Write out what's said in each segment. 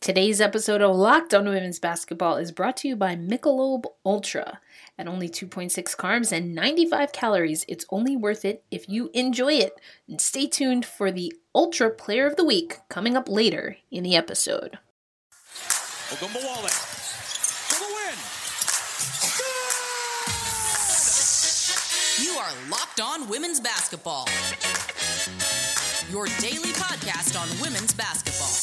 Today's episode of Locked on Women's Basketball is brought to you by Michelob Ultra. At only 2.6 carbs and 95 calories, it's only worth it if you enjoy it. And stay tuned for the Ultra Player of the Week coming up later in the episode. Ogunbowale for the win. You are Locked On Women's Basketball. Your daily podcast on women's basketball.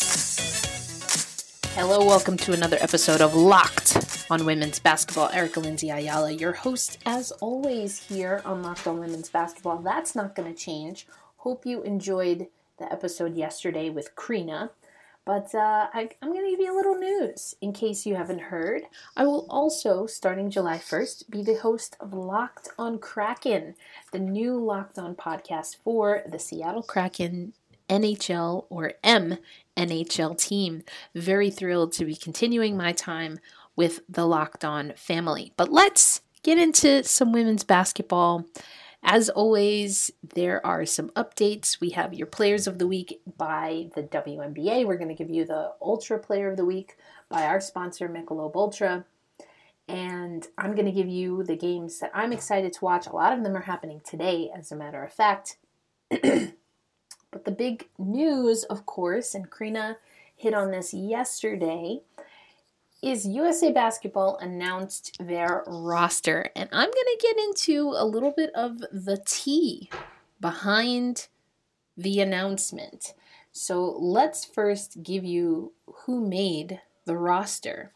Hello, welcome to another episode of Locked on Women's Basketball. Erica Lindsay Ayala, your host, as always, here on Locked on Women's Basketball. That's not going to change. Hope you enjoyed the episode yesterday with Krina. But uh, I, am going to give you a little news in case you haven't heard. I will also, starting July 1st, be the host of Locked on Kraken, the new Locked on podcast for the Seattle Kraken NHL or MNHL team. Very thrilled to be continuing my time with the Locked On family. But let's get into some women's basketball. As always, there are some updates. We have your players of the week by the WNBA. We're going to give you the Ultra Player of the Week by our sponsor, Michelob Ultra. And I'm going to give you the games that I'm excited to watch. A lot of them are happening today, as a matter of fact. but the big news, of course, and Krina hit on this yesterday, is USA Basketball announced their roster. And I'm going to get into a little bit of the tea behind the announcement. So let's first give you who made the roster.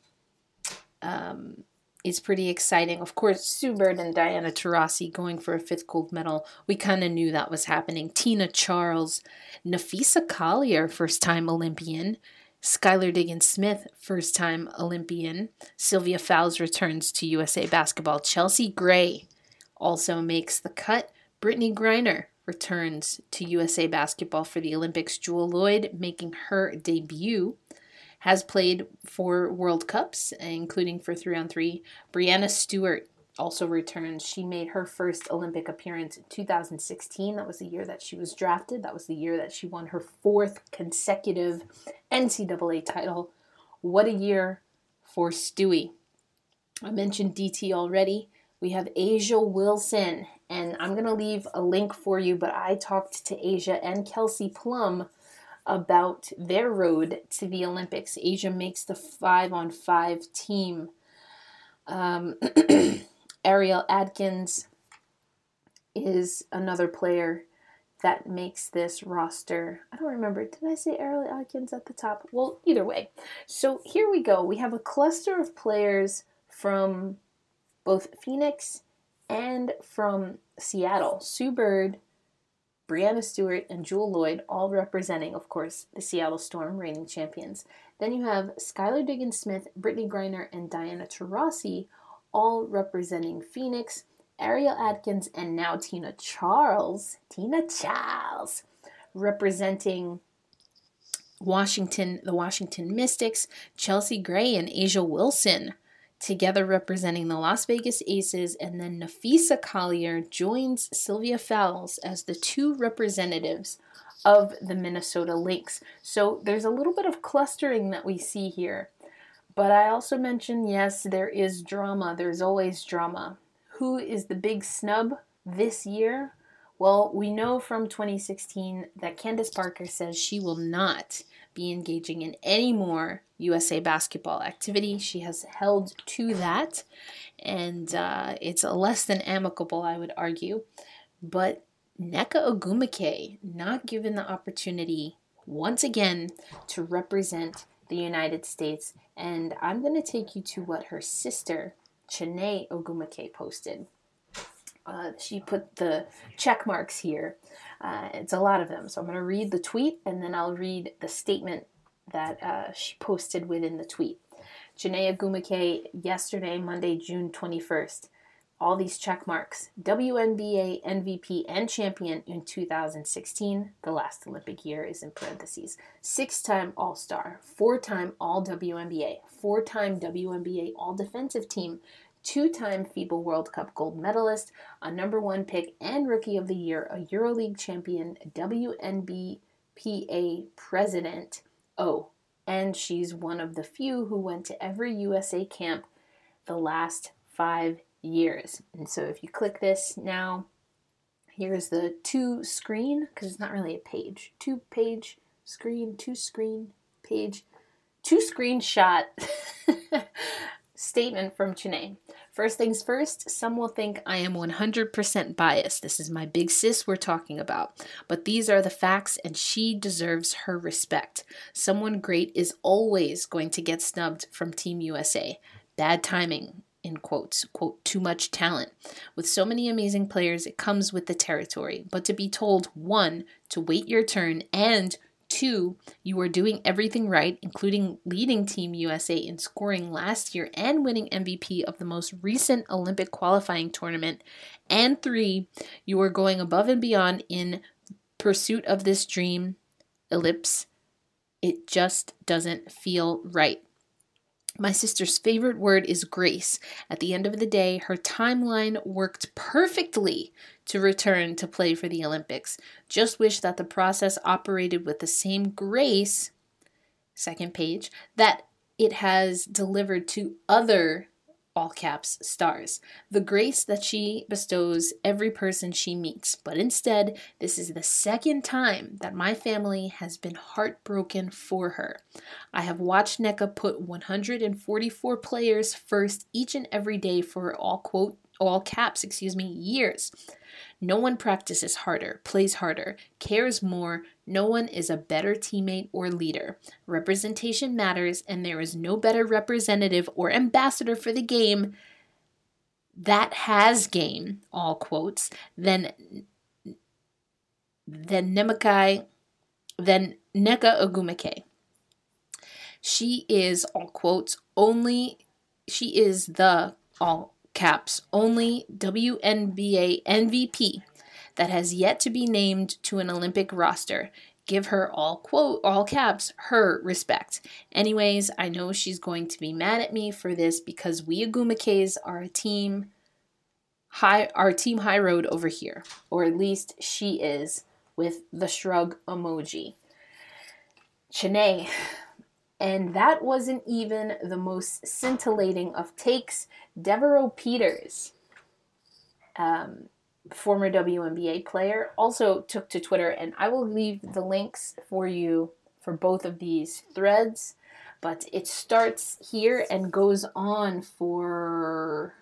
Um, it's pretty exciting. Of course, Sue Bird and Diana Taurasi going for a fifth gold medal. We kind of knew that was happening. Tina Charles, Napheesa Collier, first time Olympian. Skylar Diggins Smith, first time Olympian. Sylvia Fowles returns to USA Basketball. Chelsea Gray also makes the cut. Brittney Griner returns to USA Basketball for the Olympics. Jewell Loyd making her debut. Has played for World Cups, including for three on three. Breanna Stewart also returns. She made her first Olympic appearance in 2016. That was the year that she was drafted. That was the year that she won her fourth consecutive NCAA title. What a year for Stewie. I mentioned DT already. We have A'ja Wilson, and I'm going to leave a link for you, but I talked to A'ja and Kelsey Plum about their road to the Olympics. A'ja makes the five on five team. Um, Ariel Atkins is another player that makes this roster. I don't remember. Did I say Ariel Atkins at the top? Well, either way. So here we go. We have a cluster of players from both Phoenix and from Seattle. Sue Bird, Breanna Stewart, and Jewell Loyd, all representing, of course, the Seattle Storm, reigning champions. Then you have Skylar Diggins Smith, Brittney Griner, and Diana Taurasi, all representing Phoenix, Ariel Atkins, and now Tina Charles. Tina Charles representing Washington, the Washington Mystics, Chelsea Gray and A'ja Wilson together representing the Las Vegas Aces, and then Napheesa Collier joins Sylvia Fowles as the two representatives of the Minnesota Lynx. So there's a little bit of clustering that we see here. But I also mentioned yes, there is drama. There's always drama. Who is the big snub this year? Well, we know from 2016 that Candace Parker says she will not be engaging in any more USA basketball activity. She has held to that, and uh, it's less than amicable, I would argue. But Nneka Ogwumike not given the opportunity once again to represent the United States. And I'm going to take you to what her sister, Chiney Ogwumike, posted. Uh, she put the check marks here. Uh, it's a lot of them. So I'm going to read the tweet and then I'll read the statement that uh, she posted within the tweet. Chiney Ogwumike, yesterday, Monday, June 21st all these check marks WNBA MVP and champion in 2016, the last Olympic year is in parentheses, six time All Star, four time All WNBA, four time WNBA All Defensive Team, two time FIBA World Cup gold medalist, a number one pick and Rookie of the Year, a EuroLeague champion, WNBPA president. Oh, and she's one of the few who went to every USA camp the last five years. And so if you click this now, here's the two screen, because it's not really a page, two page screen, two screen page, two screenshot statement from Chiney. First things first, some will think I am 100% biased. This is my big sis we're talking about. But these are the facts, and she deserves her respect. Someone great is always going to get snubbed from Team USA. Bad timing, in quotes, quote, too much talent. With so many amazing players, it comes with the territory. But to be told, one, to wait your turn, and Two, you are doing everything right, including leading Team USA in scoring last year and winning MVP of the most recent Olympic qualifying tournament. And three, you are going above and beyond in pursuit of this dream. Ellipse. It just doesn't feel right. My sister's favorite word is grace. At the end of the day, her timeline worked perfectly to return to play for the Olympics. Just wish that the process operated with the same grace, second page, that it has delivered to other all caps stars, the grace that she bestows every person she meets. But instead, this is the second time that my family has been heartbroken for her. I have watched Nneka put 144 players first each and every day for all quote all caps, excuse me, years. No one practices harder, plays harder, cares more. No one is a better teammate or leader. Representation matters, and there is no better representative or ambassador for the game that has game, all quotes, than than Nemakai, than Nneka Ogwumike. She is, all quotes, only, she is the, all caps only WNBA MVP that has yet to be named to an Olympic roster. Give her all quote all caps her respect. Anyways, I know she's going to be mad at me for this because we Ogwumikes are a team high our team high road over here. Or at least she is with the shrug emoji. Chiney, and that wasn't even the most scintillating of takes. Devereaux Peters, um, former WNBA player, also took to Twitter, and I will leave the links for you for both of these threads. But it starts here and goes on for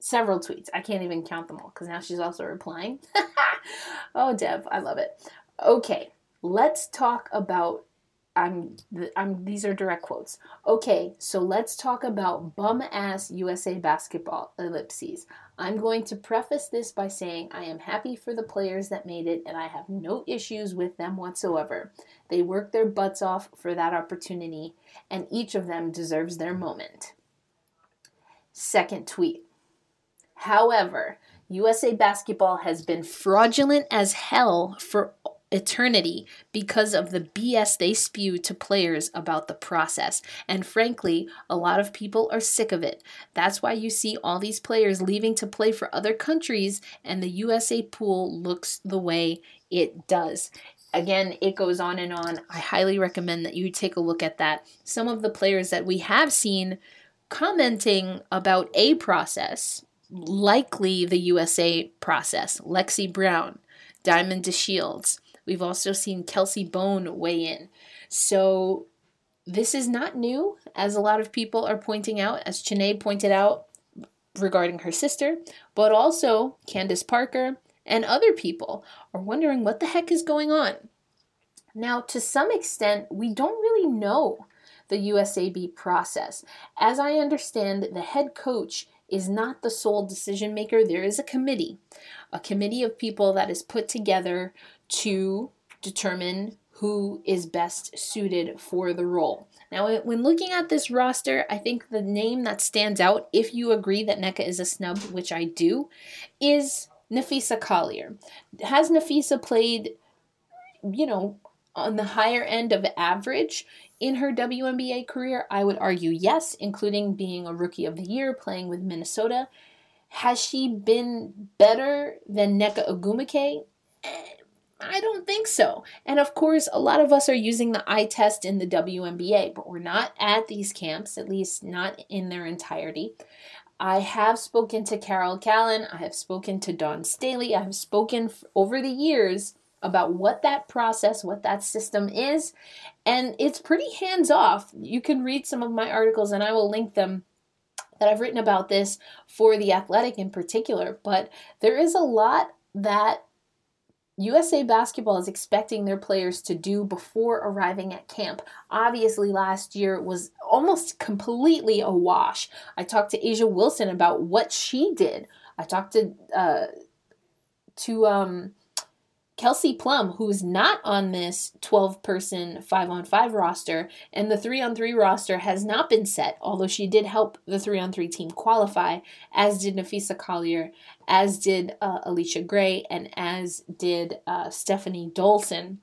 several tweets. I can't even count them all because now she's also replying. oh, Dev, I love it. Okay, let's talk about I'm, I'm these are direct quotes. Okay, so let's talk about bum ass USA basketball ellipses. I'm going to preface this by saying I am happy for the players that made it and I have no issues with them whatsoever. They worked their butts off for that opportunity and each of them deserves their moment. Second tweet. However, USA basketball has been fraudulent as hell for eternity because of the BS they spew to players about the process. And frankly, a lot of people are sick of it. That's why you see all these players leaving to play for other countries, and the USA pool looks the way it does. Again, it goes on and on. I highly recommend that you take a look at that. Some of the players that we have seen commenting about a process, likely the USA process, Lexie Brown, Diamond DeShields, We've also seen Kelsey Bone weigh in. So this is not new, as a lot of people are pointing out, as Chiney pointed out regarding her sister, but also Candace Parker and other people are wondering what the heck is going on. Now, to some extent, we don't really know the USAB process. As I understand, the head coach is not the sole decision maker. There is a committee, a committee of people that is put together to determine who is best suited for the role. Now, when looking at this roster, I think the name that stands out, if you agree that Nneka is a snub, which I do, is Napheesa Collier. Has Napheesa played, you know, on the higher end of average in her WNBA career? I would argue yes, including being a rookie of the year, playing with Minnesota. Has she been better than Nneka Ogwumike? Eh, I don't think so. And of course, a lot of us are using the eye test in the WNBA, but we're not at these camps, at least not in their entirety. I have spoken to Carol Callan, I have spoken to Dawn Staley, I have spoken f- over the years about what that process, what that system is, and it's pretty hands off. You can read some of my articles, and I will link them that I've written about this for the athletic in particular, but there is a lot that USA Basketball is expecting their players to do before arriving at camp. Obviously, last year was almost completely a wash. I talked to A'ja Wilson about what she did. I talked to uh, to um, Kelsey Plum, who's not on this 12 person 5 on 5 roster, and the 3 on 3 roster has not been set, although she did help the 3 on 3 team qualify, as did Napheesa Collier, as did uh, Allisha Gray, and as did uh, Stephanie Dolson.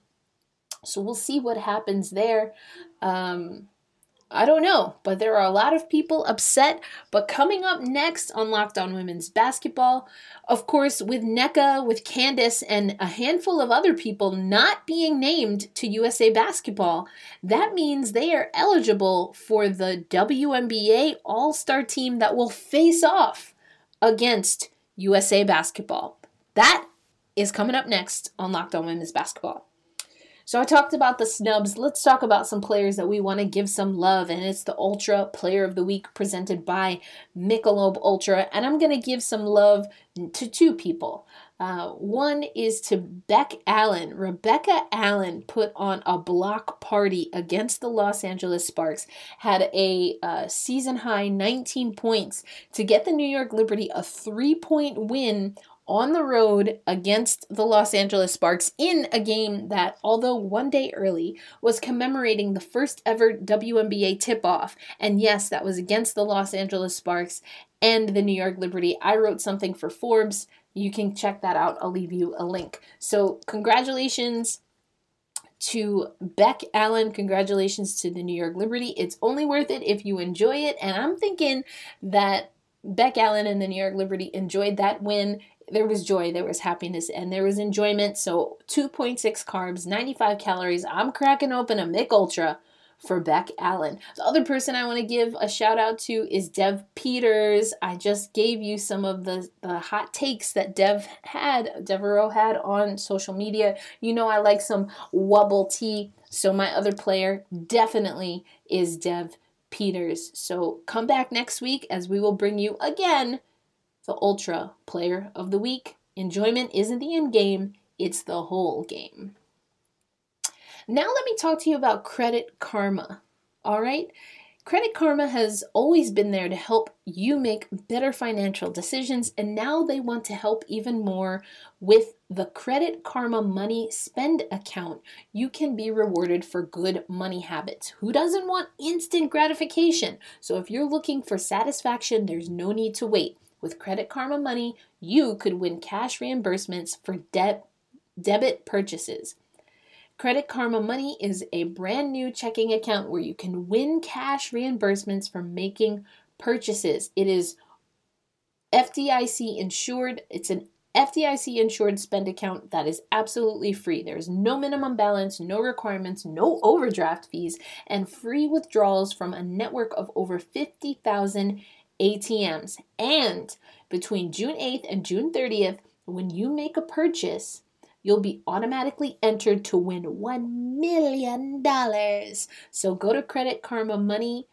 So we'll see what happens there. Um, I don't know, but there are a lot of people upset. But coming up next on Locked On Women's Basketball, of course, with Nneka, with Candace, and a handful of other people not being named to USA Basketball, that means they are eligible for the WNBA All Star team that will face off against USA Basketball. That is coming up next on Locked On Women's Basketball. So I talked about the snubs. Let's talk about some players that we want to give some love, and it's the Ultra Player of the Week presented by Michelob Ultra, and I'm going to give some love to two people. Uh, one is to Beck Allen. Rebecca Allen put on a block party against the Los Angeles Sparks, had a uh, season high 19 points to get the New York Liberty a three point win on the road against the Los Angeles Sparks in a game that, although one day early, was commemorating the first ever WNBA tip off. And yes, that was against the Los Angeles Sparks and the New York Liberty. I wrote something for Forbes. You can check that out. I'll leave you a link. So, congratulations to Beck Allen. Congratulations to the New York Liberty. It's only worth it if you enjoy it. And I'm thinking that Beck Allen and the New York Liberty enjoyed that win there was joy, there was happiness, and there was enjoyment. So 2.6 carbs, 95 calories. I'm cracking open a Mick Ultra for Beck Allen. The other person I want to give a shout out to is Dev Peters. I just gave you some of the, the hot takes that Dev had, Devereaux had on social media. You know I like some wobble tea, so my other player definitely is Dev Peters. So come back next week as we will bring you again the Ultra Player of the Week. Enjoyment isn't the end game, it's the whole game. Now, let me talk to you about Credit Karma. All right? Credit Karma has always been there to help you make better financial decisions, and now they want to help even more with the Credit Karma Money Spend account. You can be rewarded for good money habits. Who doesn't want instant gratification? So, if you're looking for satisfaction, there's no need to wait. With Credit Karma Money, you could win cash reimbursements for debit purchases. Credit Karma Money is a brand new checking account where you can win cash reimbursements for making purchases. It is FDIC insured. It's an FDIC insured spend account that is absolutely free. There's no minimum balance, no requirements, no overdraft fees, and free withdrawals from a network of over 50,000 ATMs. And between June 8th and June 30th, when you make a purchase, you'll be automatically entered to win $1 million. So go to Credit Karma Money,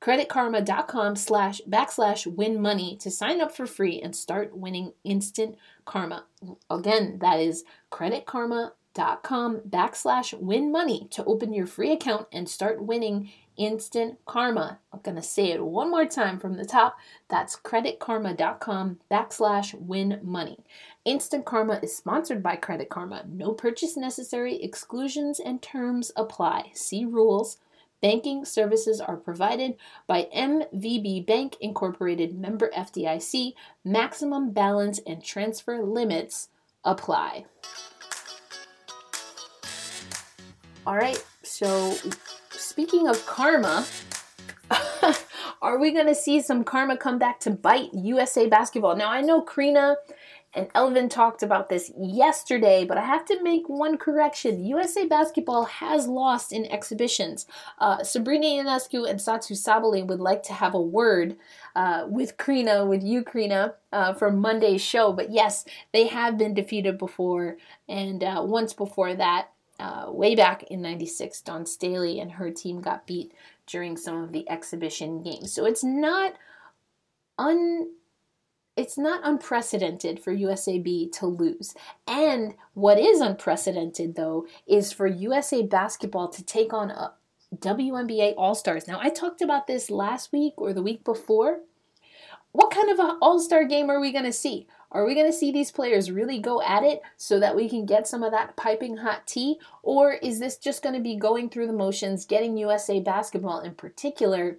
creditkarma.com slash backslash win money to sign up for free and start winning instant karma. Again, that is creditkarma.com backslash win money to open your free account and start winning instant karma. I'm going to say it one more time from the top. That's creditkarma.com backslash win money. Instant Karma is sponsored by Credit Karma. No purchase necessary. Exclusions and terms apply. See rules. Banking services are provided by MVB Bank Incorporated member FDIC. Maximum balance and transfer limits apply. All right, so speaking of karma, are we going to see some karma come back to bite USA basketball? Now, I know Krina and Elvin talked about this yesterday, but I have to make one correction. USA Basketball has lost in exhibitions. Uh, Sabrina Ionescu and Satou Sabally would like to have a word uh, with Krina, with you, Krina, uh, for Monday's show. But yes, they have been defeated before, and uh, once before that, uh, way back in 96, Dawn Staley and her team got beat during some of the exhibition games. So it's not un it's not unprecedented for USAB to lose. And what is unprecedented though is for USA basketball to take on a WNBA All-Stars. Now I talked about this last week or the week before. What kind of an All-Star game are we going to see? Are we going to see these players really go at it so that we can get some of that piping hot tea? Or is this just going to be going through the motions, getting USA basketball in particular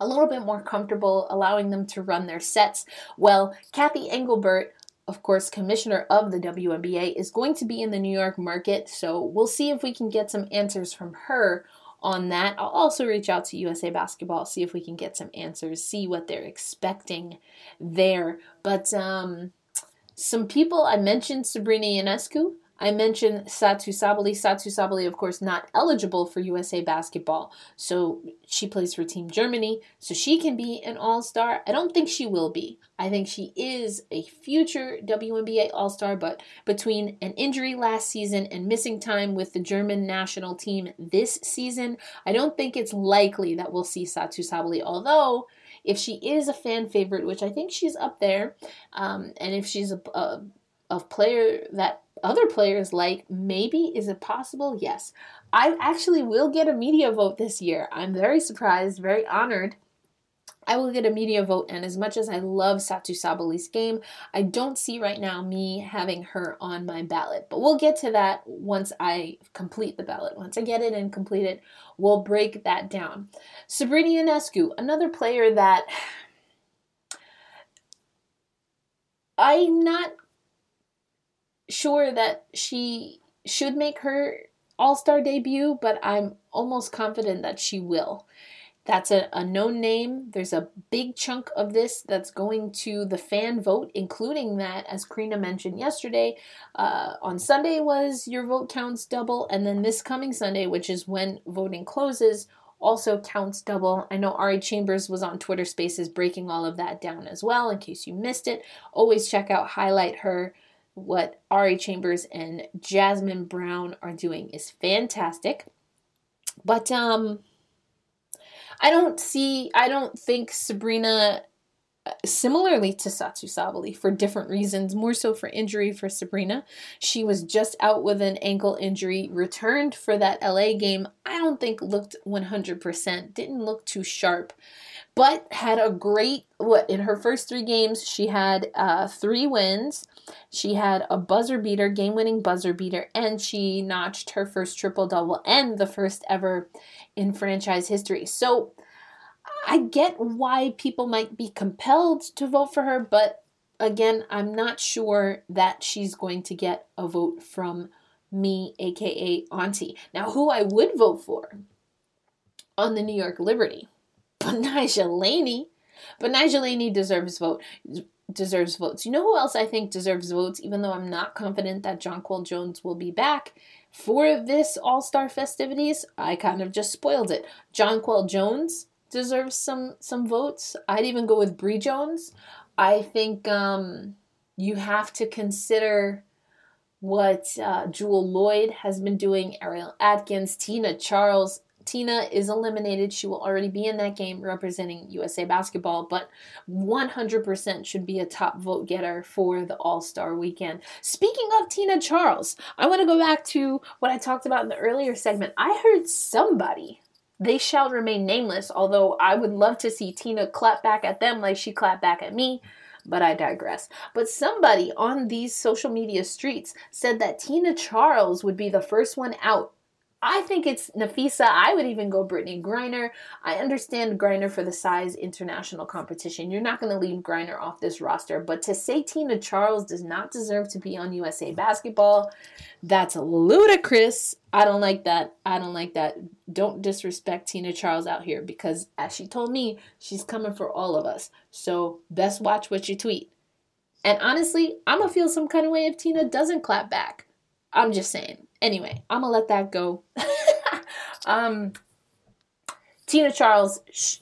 a little bit more comfortable, allowing them to run their sets? Well, Cathy Engelbert of course, commissioner of the WNBA, is going to be in the New York market. So we'll see if we can get some answers from her on that. I'll also reach out to USA Basketball, see if we can get some answers, see what they're expecting there. But um, some people, I mentioned Sabrina Ionescu. I mentioned Satou Sabally. Satou Sabally, of course, not eligible for USA basketball. So she plays for Team Germany. So she can be an all star. I don't think she will be. I think she is a future WNBA all star, but between an injury last season and missing time with the German national team this season, I don't think it's likely that we'll see Satou Sabally. Although, if she is a fan favorite, which I think she's up there, um, and if she's a, a, a player that other players like maybe is it possible yes i actually will get a media vote this year i'm very surprised very honored I will get a media vote, and as much as I love Satou Sabally's game, I don't see right now me having her on my ballot. But we'll get to that once I complete the ballot. Once I get it and complete it, we'll break that down. Sabrina Ionescu, another player that I'm not sure that she should make her All Star debut, but I'm almost confident that she will. That's a, a known name. There's a big chunk of this that's going to the fan vote, including that, as Karina mentioned yesterday, uh, on Sunday was your vote counts double, and then this coming Sunday, which is when voting closes, also counts double. I know Ari Chambers was on Twitter Spaces breaking all of that down as well, in case you missed it. Always check out Highlight Her what Ari Chambers and Jasmine Brown are doing is fantastic. But um I don't see I don't think Sabrina uh, similarly to Satou Sabally for different reasons, more so for injury for Sabrina. She was just out with an ankle injury, returned for that LA game. I don't think looked 100%, didn't look too sharp but had a great what in her first three games she had uh, three wins. She had a buzzer beater game winning buzzer beater and she notched her first triple double and the first ever in franchise history. So i get why people might be compelled to vote for her but again i'm not sure that she's going to get a vote from me aka auntie. Now who i would vote for on the new york liberty Betnijah Laney. Betnijah Laney deserves vote deserves votes. You know who else I think deserves votes, even though I'm not confident that Jonquel Jones will be back for this All-Star festivities? I kind of just spoiled it. Jonquel Jones deserves some some votes. I'd even go with Bree Jones. I think um, you have to consider what uh, Jewell Loyd has been doing, Ariel Atkins, Tina Charles. Tina is eliminated. She will already be in that game representing USA basketball, but 100% should be a top vote getter for the All Star weekend. Speaking of Tina Charles, I want to go back to what I talked about in the earlier segment. I heard somebody, they shall remain nameless, although I would love to see Tina clap back at them like she clapped back at me but I digress. But somebody on these social media streets said that Tina Charles would be the first one out I think it's Napheesa. I would even go Brittney Griner. I understand Griner for the size international competition. You're not going to leave Griner off this roster, but to say Tina Charles does not deserve to be on USA basketball, that's ludicrous. I don't like that. I don't like that. Don't disrespect Tina Charles out here because, as she told me, she's coming for all of us. So, best watch what you tweet. And honestly, I'm gonna feel some kind of way if Tina doesn't clap back. I'm just saying. Anyway, I'm gonna let that go. um, Tina Charles sh-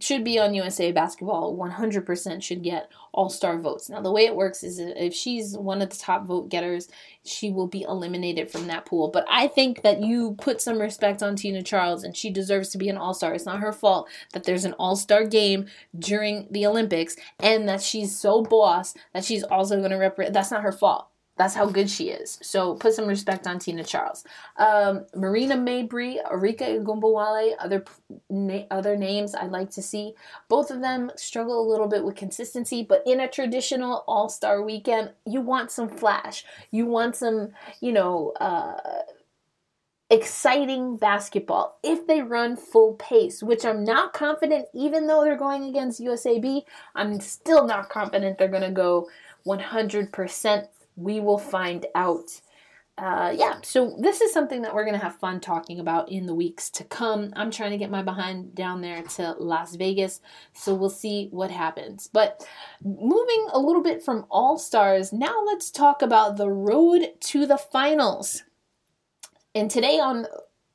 should be on USA Basketball. 100% should get All Star votes. Now, the way it works is if she's one of the top vote getters, she will be eliminated from that pool. But I think that you put some respect on Tina Charles, and she deserves to be an All Star. It's not her fault that there's an All Star game during the Olympics, and that she's so boss that she's also going to represent. That's not her fault. That's how good she is. So put some respect on Tina Charles. Um, Marina Mabrey, Arike Ogunbowale, other na- other names I'd like to see. Both of them struggle a little bit with consistency, but in a traditional All Star weekend, you want some flash. You want some, you know. Uh, exciting basketball if they run full pace, which I'm not confident, even though they're going against USAB, I'm still not confident they're going to go 100% we will find out. Uh, yeah, so this is something that we're going to have fun talking about in the weeks to come. I'm trying to get my behind down there to Las Vegas, so we'll see what happens. But moving a little bit from All Stars, now let's talk about the road to the finals. And today on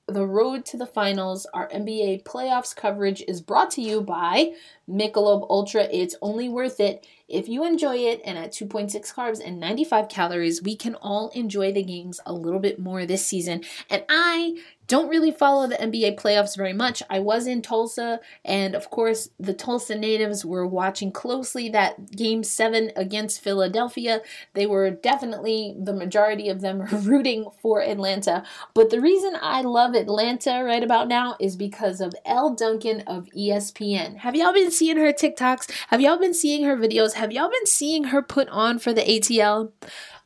the road to the finals, our NBA playoffs coverage is brought to you by Michelob Ultra. It's only worth it if you enjoy it. And at 2.6 carbs and 95 calories, we can all enjoy the games a little bit more this season. And I don't really follow the NBA playoffs very much. I was in Tulsa, and of course, the Tulsa natives were watching closely that game seven against Philadelphia. They were definitely, the majority of them, rooting for Atlanta. But the reason I love Atlanta right about now is because of Elle Duncan of ESPN. Have y'all been seeing her TikToks? Have y'all been seeing her videos? Have y'all been seeing her put on for the ATL?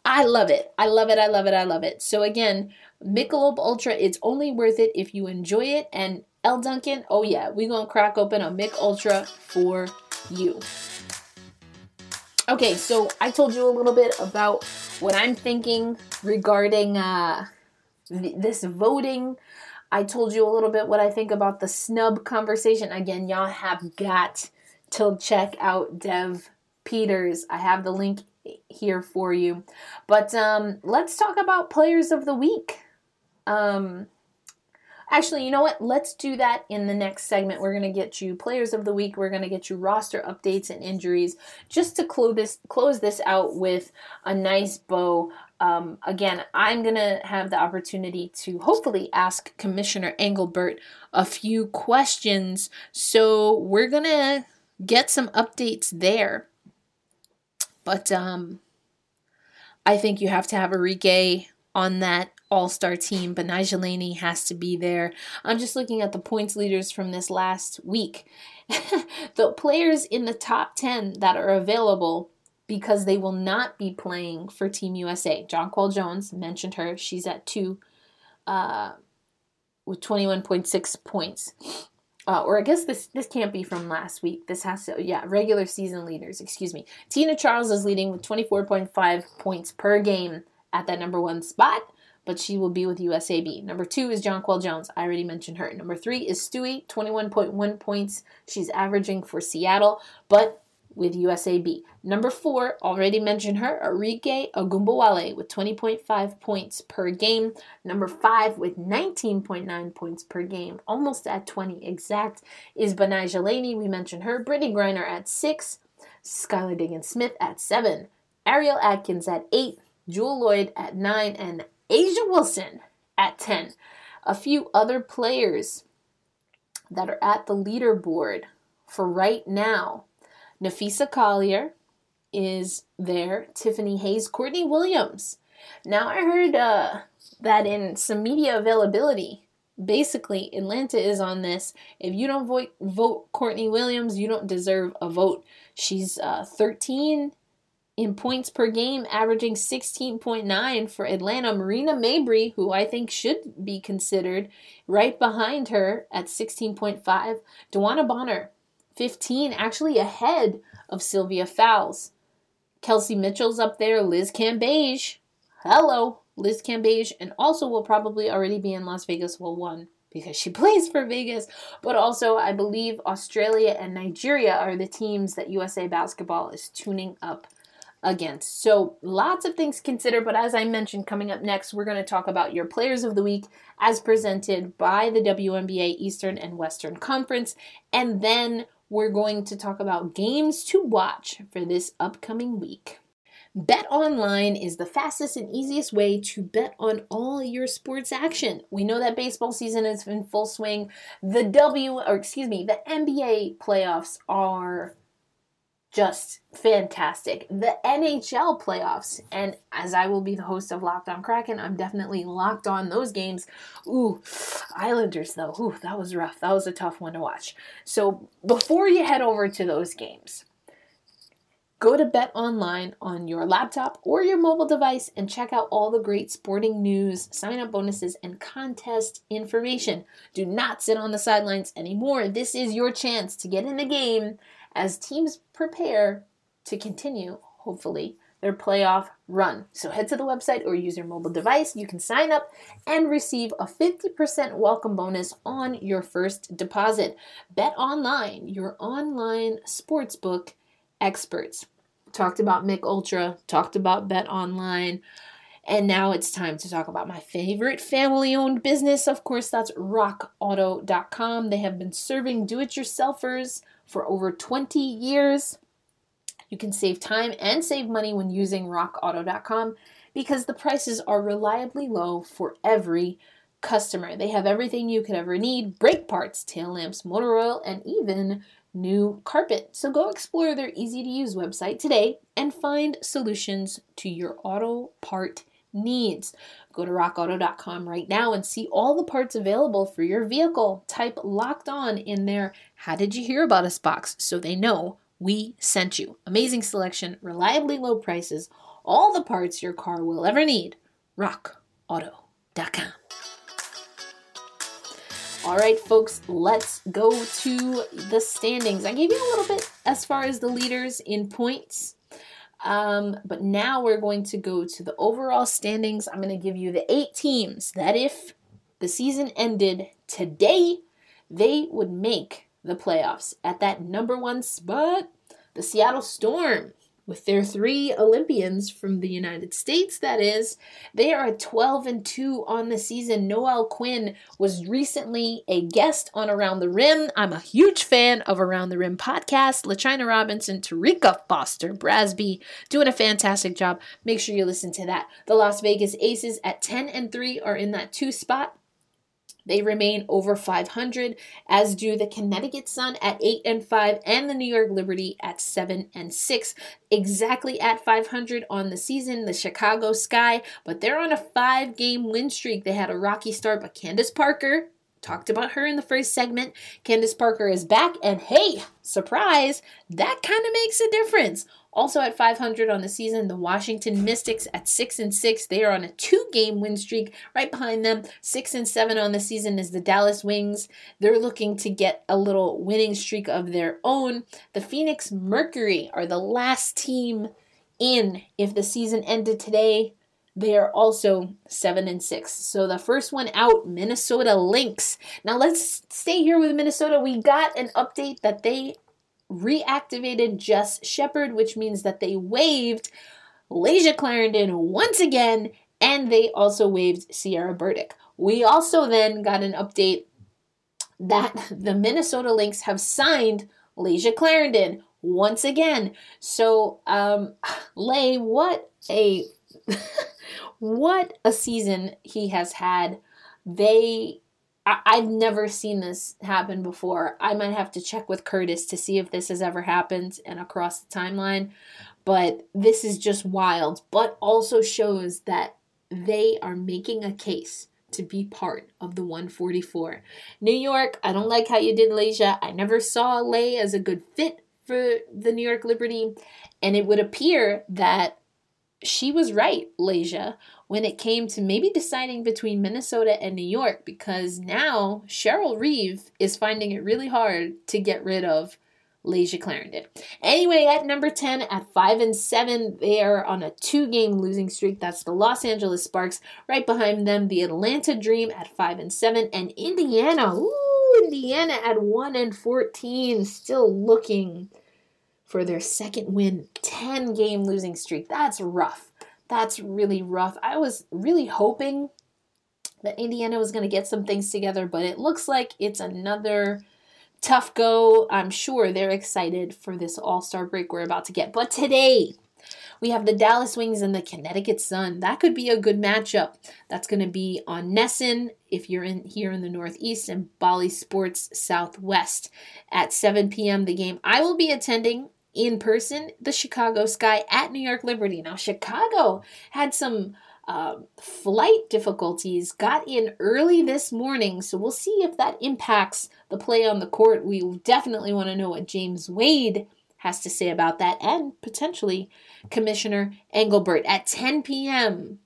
I love it. I love it. I love it. I love it. So, again, Michelob Ultra, it's only worth it if you enjoy it. And Elle Duncan, oh yeah, we're gonna crack open a Mick Ultra for you. Okay, so I told you a little bit about what I'm thinking regarding uh, th- this voting. I told you a little bit what I think about the snub conversation. Again, y'all have got to check out Dev Peters. I have the link here for you. But um, let's talk about players of the week. Um, actually, you know what? Let's do that in the next segment. We're going to get you players of the week. We're going to get you roster updates and injuries just to close this close this out with a nice bow. Um, again, I'm going to have the opportunity to hopefully ask Commissioner Engelbert a few questions. So we're going to get some updates there. But um, I think you have to have Arike on that all star team, but Nigelini has to be there. I'm just looking at the points leaders from this last week. the players in the top 10 that are available because they will not be playing for Team USA. Jonquel Jones mentioned her. She's at two uh, with 21.6 points. Uh, or I guess this this can't be from last week. This has to yeah regular season leaders. Excuse me. Tina Charles is leading with 24.5 points per game at that number one spot but she will be with USAB. Number two is Jonquel Jones. I already mentioned her. Number three is Stewie, 21.1 points. She's averaging for Seattle, but with USAB. Number four, already mentioned her, Arike Ogunbowale with 20.5 points per game. Number five with 19.9 points per game, almost at 20 exact, is Betnijah Laney. We mentioned her. Brittney Griner at six. Skylar Diggins Smith at seven. Ariel Atkins at eight. Jewell Loyd at nine. And A'ja Wilson at 10. A few other players that are at the leaderboard for right now. Napheesa Collier is there. Tiffany Hayes, Courtney Williams. Now I heard uh, that in some media availability, basically Atlanta is on this. If you don't vote, vote Courtney Williams, you don't deserve a vote. She's uh, 13 in points per game, averaging 16.9 for Atlanta. Marina Mabrey, who I think should be considered, right behind her at 16.5. DeWanna Bonner, 15, actually ahead of Sylvia Fowles. Kelsey Mitchell's up there. Liz Cambage, hello, Liz Cambage, and also will probably already be in Las Vegas. Well, one because she plays for Vegas, but also I believe Australia and Nigeria are the teams that USA Basketball is tuning up against. So, lots of things to consider, but as I mentioned, coming up next, we're going to talk about your players of the week as presented by the WNBA Eastern and Western Conference, and then we're going to talk about games to watch for this upcoming week. Bet online is the fastest and easiest way to bet on all your sports action. We know that baseball season is in full swing. The W or excuse me, the NBA playoffs are just fantastic. The NHL playoffs, and as I will be the host of Locked On Kraken, I'm definitely locked on those games. Ooh, Islanders though, ooh, that was rough. That was a tough one to watch. So before you head over to those games, go to Bet Online on your laptop or your mobile device and check out all the great sporting news, sign up bonuses, and contest information. Do not sit on the sidelines anymore. This is your chance to get in the game as teams prepare to continue, hopefully, their playoff run. So head to the website or use your mobile device. You can sign up and receive a 50% welcome bonus on your first deposit. Bet online, your online sportsbook experts. Talked about Mick Ultra, talked about Bet Online. And now it's time to talk about my favorite family owned business. Of course, that's rockauto.com. They have been serving do it yourselfers for over 20 years. You can save time and save money when using rockauto.com because the prices are reliably low for every customer. They have everything you could ever need brake parts, tail lamps, motor oil, and even new carpet. So go explore their easy to use website today and find solutions to your auto part needs. Go to rockauto.com right now and see all the parts available for your vehicle. Type locked on in there. How did you hear about us box so they know we sent you? Amazing selection, reliably low prices, all the parts your car will ever need. rockauto.com. All right, folks, let's go to the standings. I gave you a little bit as far as the leaders in points um, but now we're going to go to the overall standings. I'm going to give you the eight teams that if the season ended today, they would make the playoffs. At that number one spot, the Seattle Storm with their three Olympians from the United States, that is. They are 12 and 2 on the season. Noelle Quinn was recently a guest on Around the Rim. I'm a huge fan of Around the Rim podcast. LaChina Robinson, Terrika Foster, Brasby, doing a fantastic job. Make sure you listen to that. The Las Vegas Aces at 10 and 3 are in that two spot. They remain over 500, as do the Connecticut Sun at 8 and 5 and the New York Liberty at 7 and 6. Exactly at 500 on the season, the Chicago Sky, but they're on a five game win streak. They had a rocky start, but Candace Parker, talked about her in the first segment. Candace Parker is back, and hey, surprise, that kind of makes a difference. Also at 500 on the season, the Washington Mystics at 6 and 6. They are on a two-game win streak. Right behind them, 6 and 7 on the season is the Dallas Wings. They're looking to get a little winning streak of their own. The Phoenix Mercury are the last team in if the season ended today. They are also 7 and 6. So the first one out, Minnesota Lynx. Now let's stay here with Minnesota. We got an update that they reactivated Jess Shepard, which means that they waived Layshia Clarendon once again, and they also waived Sierra Burdick. We also then got an update that the Minnesota Lynx have signed Layshia Clarendon once again. So, um, Lay, what a what a season he has had. They I, have never seen this happen before. I might have to check with Curtis to see if this has ever happened and across the timeline. But this is just wild, but also shows that they are making a case to be part of the 144. New York, I don't like how you did Layshia. I never saw Lay as a good fit for the New York Liberty, and it would appear that she was right, Layshia, when it came to maybe deciding between Minnesota and New York because now Cheryl Reeve is finding it really hard to get rid of Layshia Clarendon. Anyway, at number 10, at 5 and 7, they are on a two game losing streak. That's the Los Angeles Sparks. Right behind them, the Atlanta Dream at 5 and 7, and Indiana, ooh, Indiana at 1 and 14, still looking for their second win, 10 game losing streak. That's rough. That's really rough. I was really hoping that Indiana was going to get some things together, but it looks like it's another tough go. I'm sure they're excited for this All Star break we're about to get. But today, we have the Dallas Wings and the Connecticut Sun. That could be a good matchup. That's going to be on NESN if you're in here in the Northeast and Bally Sports Southwest at 7 p.m. The game I will be attending in person, the Chicago Sky at New York Liberty. Now, Chicago had some uh, flight difficulties, got in early this morning, so we'll see if that impacts the play on the court. We definitely want to know what James Wade has to say about that and potentially Commissioner Engelbert at 10 p.m.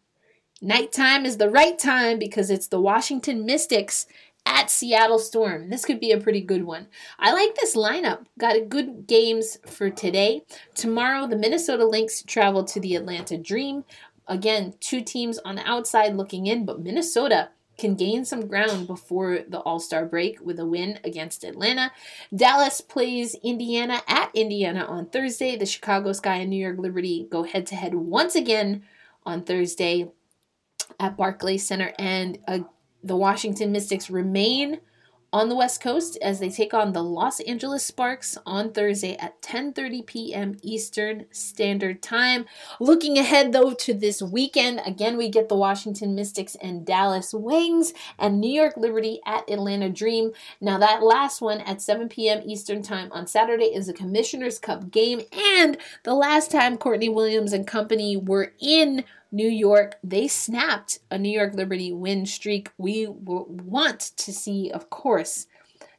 Nighttime is the right time because it's the Washington Mystics at Seattle Storm. This could be a pretty good one. I like this lineup. Got good games for today. Tomorrow, the Minnesota Lynx travel to the Atlanta Dream. Again, two teams on the outside looking in, but Minnesota can gain some ground before the All Star break with a win against Atlanta. Dallas plays Indiana at Indiana on Thursday. The Chicago Sky and New York Liberty go head to head once again on Thursday at Barclays Center, and uh, the Washington Mystics remain on the West Coast as they take on the Los Angeles Sparks on Thursday at 10:30 p.m. Eastern Standard Time. Looking ahead though to this weekend, again we get the Washington Mystics and Dallas Wings and New York Liberty at Atlanta Dream. Now that last one at 7 p.m. Eastern Time on Saturday is a Commissioner's Cup game and the last time Courtney Williams and company were in New York, they snapped a New York Liberty win streak. We want to see, of course,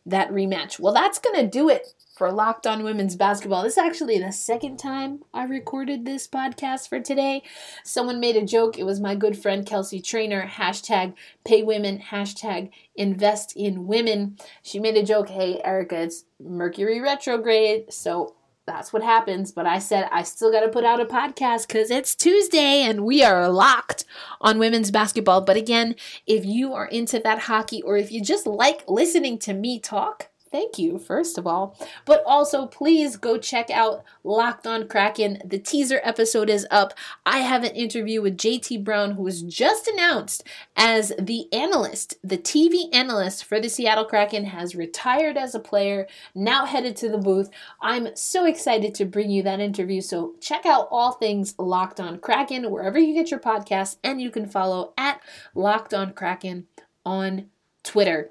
that rematch. Well, that's going to do it for Locked On Women's Basketball. This is actually the second time I recorded this podcast for today. Someone made a joke. It was my good friend Kelsey Trainor, hashtag pay women, hashtag invest in women. She made a joke, hey, Erica, it's Mercury retrograde. So that's what happens. But I said I still got to put out a podcast because it's Tuesday and we are locked on women's basketball. But again, if you are into that hockey or if you just like listening to me talk, thank you, first of all. But also, please go check out Locked on Kraken. The teaser episode is up. I have an interview with JT Brown, who was just announced as the analyst, the TV analyst for the Seattle Kraken, has retired as a player, now headed to the booth. I'm so excited to bring you that interview. So check out all things Locked on Kraken wherever you get your podcasts, and you can follow at Locked on Kraken on Twitter.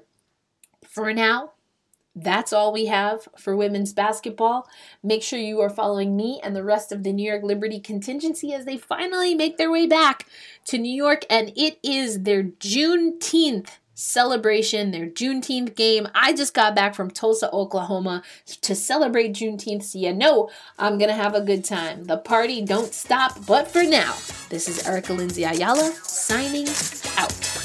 For now, that's all we have for women's basketball. Make sure you are following me and the rest of the New York Liberty contingency as they finally make their way back to New York. And it is their Juneteenth celebration, their Juneteenth game. I just got back from Tulsa, Oklahoma to celebrate Juneteenth. So you know I'm to have a good time. The party don't stop. But for now, this is Erica Lindsay Ayala signing out.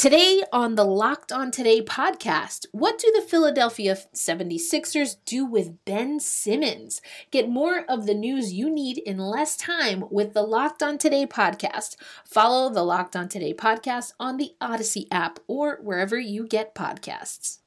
Today on the Locked On Today podcast, what do the Philadelphia 76ers do with Ben Simmons? Get more of the news you need in less time with the Locked On Today podcast. Follow the Locked On Today podcast on the Odyssey app or wherever you get podcasts.